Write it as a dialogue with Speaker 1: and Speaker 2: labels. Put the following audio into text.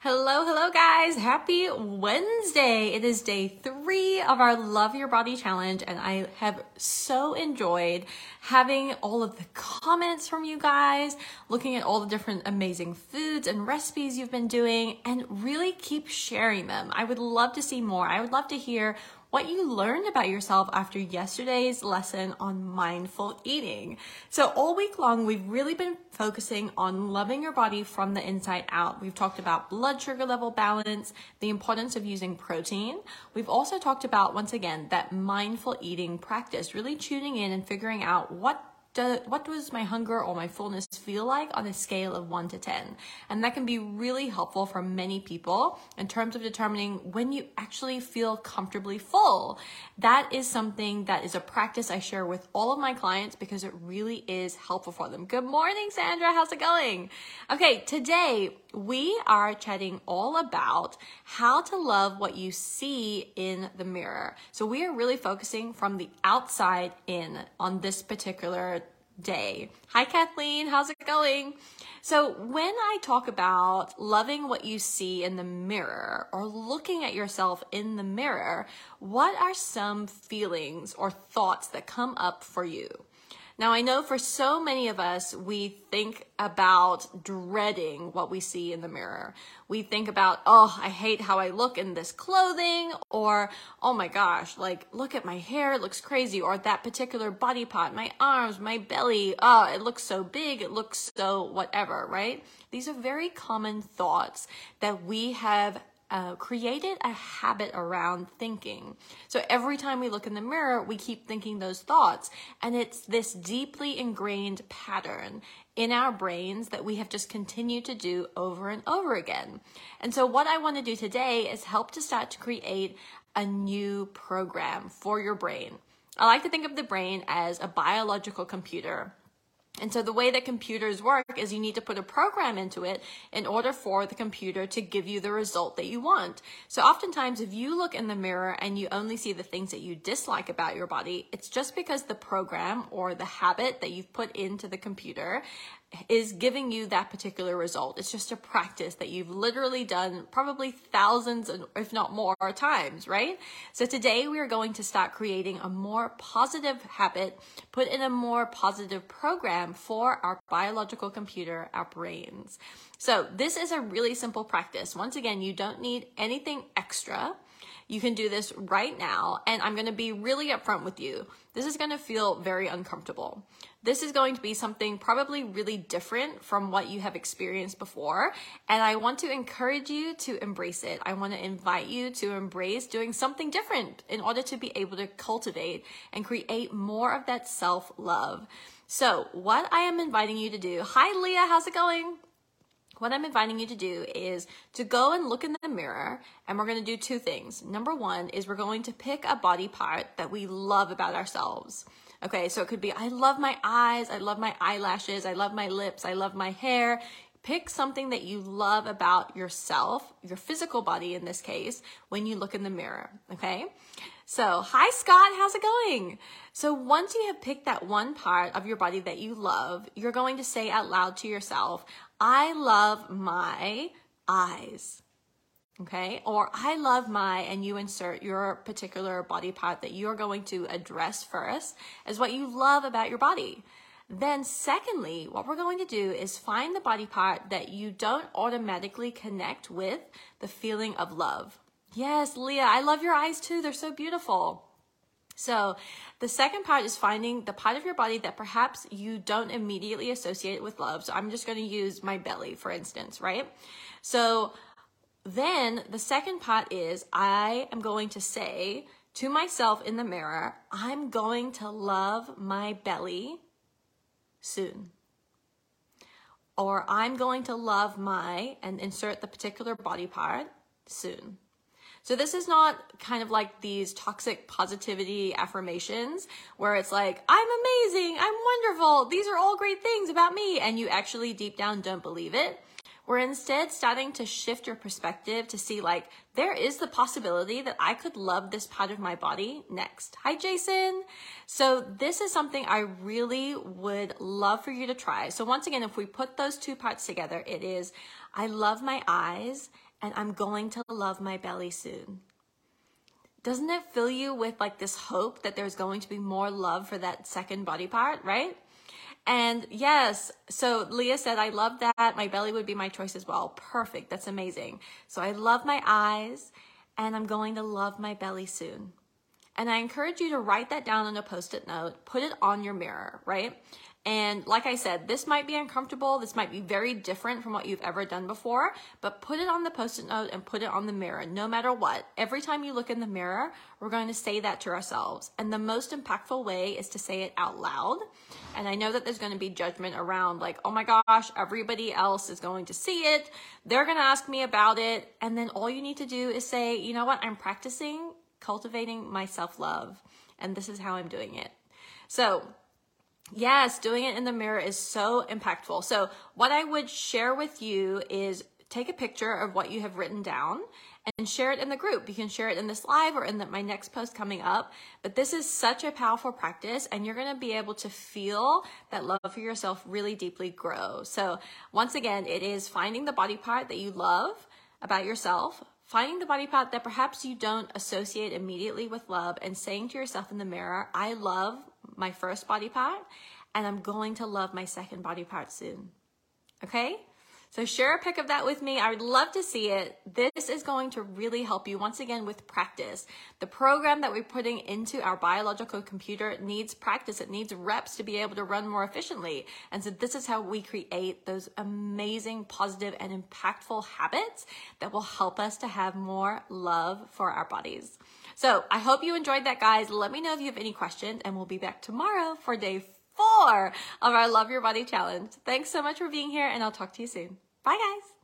Speaker 1: Hello, hello, guys. Happy Wednesday. It is day three of our Love Your Body Challenge, and I have so enjoyed having all of the comments from you guys, looking at all the different amazing foods and recipes you've been doing, and really keep sharing them. I would love to see more. I would love to hear what you learned about yourself after yesterday's lesson on mindful eating. So all week long, we've really been focusing on loving your body from the inside out. We've talked about blood sugar level balance, the importance of using protein. We've also talked about, once again, that mindful eating practice, really tuning in and figuring out what what does my hunger or my fullness feel like on a scale of 1 to 10? And that can be really helpful for many people in terms of determining when you actually feel comfortably full. That is something that is a practice I share with all of my clients because it really is helpful for them. Good morning, Sandra. How's it going? Okay, today we are chatting all about how to love what you see in the mirror. So we are really focusing from the outside in on this particular day. Hi, Kathleen. How's it going? So, when I talk about loving what you see in the mirror or looking at yourself in the mirror, what are some feelings or thoughts that come up for you? Now, I know for so many of us, we think about dreading what we see in the mirror. We think about, oh, I hate how I look in this clothing, or, oh my gosh, like, look at my hair, it looks crazy, or that particular body part, my arms, my belly, oh, it looks so big, it looks so whatever, right? These are very common thoughts that we have uh, created a habit around thinking. So every time we look in the mirror, we keep thinking those thoughts. And it's this deeply ingrained pattern in our brains that we have just continued to do over and over again. And so what I want to do today is help to start to create a new program for your brain. I like to think of the brain as a biological computer and so the way that computers work is you need to put a program into it in order for the computer to give you the result that you want. So oftentimes if you look in the mirror and you only see the things that you dislike about your body, it's just because the program or the habit that you've put into the computer is giving you that particular result. It's just a practice that you've literally done probably thousands, if not more times, right? So today we are going to start creating a more positive habit, put in a more positive program Um, for our biological computer, our brains. So this is a really simple practice. Once again, you don't need anything extra. You can do this right now, and I'm going to be really upfront with you. This is going to feel very uncomfortable. This is going to be something probably really different from what you have experienced before, and I want to encourage you to embrace it. I want to invite you to embrace doing something different in order to be able to cultivate and create more of that self love. So, what I am inviting you to do, hi Leah, how's it going? What I'm inviting you to do is to go and look in the mirror and we're going to do two things. Number one is we're going to pick a body part that we love about ourselves. Okay, so it could be I love my eyes, I love my eyelashes, I love my lips, I love my hair. Pick something that you love about yourself, your physical body in this case, when you look in the mirror. Okay. So, hi Scott, how's it going? So, once you have picked that one part of your body that you love, you're going to say out loud to yourself, I love my eyes. Okay, or I love my, and you insert your particular body part that you're going to address first as what you love about your body. Then, secondly, what we're going to do is find the body part that you don't automatically connect with the feeling of love. Yes, Leah, I love your eyes too. They're so beautiful. So, the second part is finding the part of your body that perhaps you don't immediately associate with love. So, I'm just going to use my belly, for instance, right? So, then the second part is I am going to say to myself in the mirror, I'm going to love my belly soon. Or I'm going to love my, and insert the particular body part soon. So this is not kind of like these toxic positivity affirmations where it's like, I'm amazing, I'm wonderful, these are all great things about me, and you actually deep down don't believe it. We're instead starting to shift your perspective to see like, there is the possibility that I could love this part of my body next. Hi, Jason. So this is something I really would love for you to try. So once again, if we put those two parts together, it is, I love my eyes and I'm going to love my belly soon. Doesn't it fill you with like this hope that there's going to be more love for that second body part, right? And yes, so Leah said, I love that. My belly would be my choice as well. Perfect. That's amazing. So I love my eyes and I'm going to love my belly soon. And I encourage you to write that down on a post it note, put it on your mirror, right? And like I said, this might be uncomfortable. This might be very different from what you've ever done before, but put it on the post it note and put it on the mirror, no matter what. Every time you look in the mirror, we're going to say that to ourselves. And the most impactful way is to say it out loud. And I know that there's going to be judgment around like, oh my gosh, everybody else is going to see it. They're going to ask me about it. And then all you need to do is say, you know what? I'm practicing cultivating my self love. And this is how I'm doing it. So Yes, doing it in the mirror is so impactful. So, what I would share with you is take a picture of what you have written down and share it in the group. You can share it in this live or in the, my next post coming up. But this is such a powerful practice, and you're going to be able to feel that love for yourself really deeply grow. So, once again, it is finding the body part that you love about yourself, finding the body part that perhaps you don't associate immediately with love, and saying to yourself in the mirror, I love my first body part, and I'm going to love my second body part soon. Okay? So share a pic of that with me. I would love to see it. This is going to really help you once again with practice. The program that we're putting into our biological computer needs practice. It needs reps to be able to run more efficiently. And so this is how we create those amazing, positive, and impactful habits that will help us to have more love for our bodies. So I hope you enjoyed that, guys. Let me know if you have any questions, and we'll be back tomorrow for day four of our Love Your Body Challenge. Thanks so much for being here, and I'll talk to you soon. Bye, guys.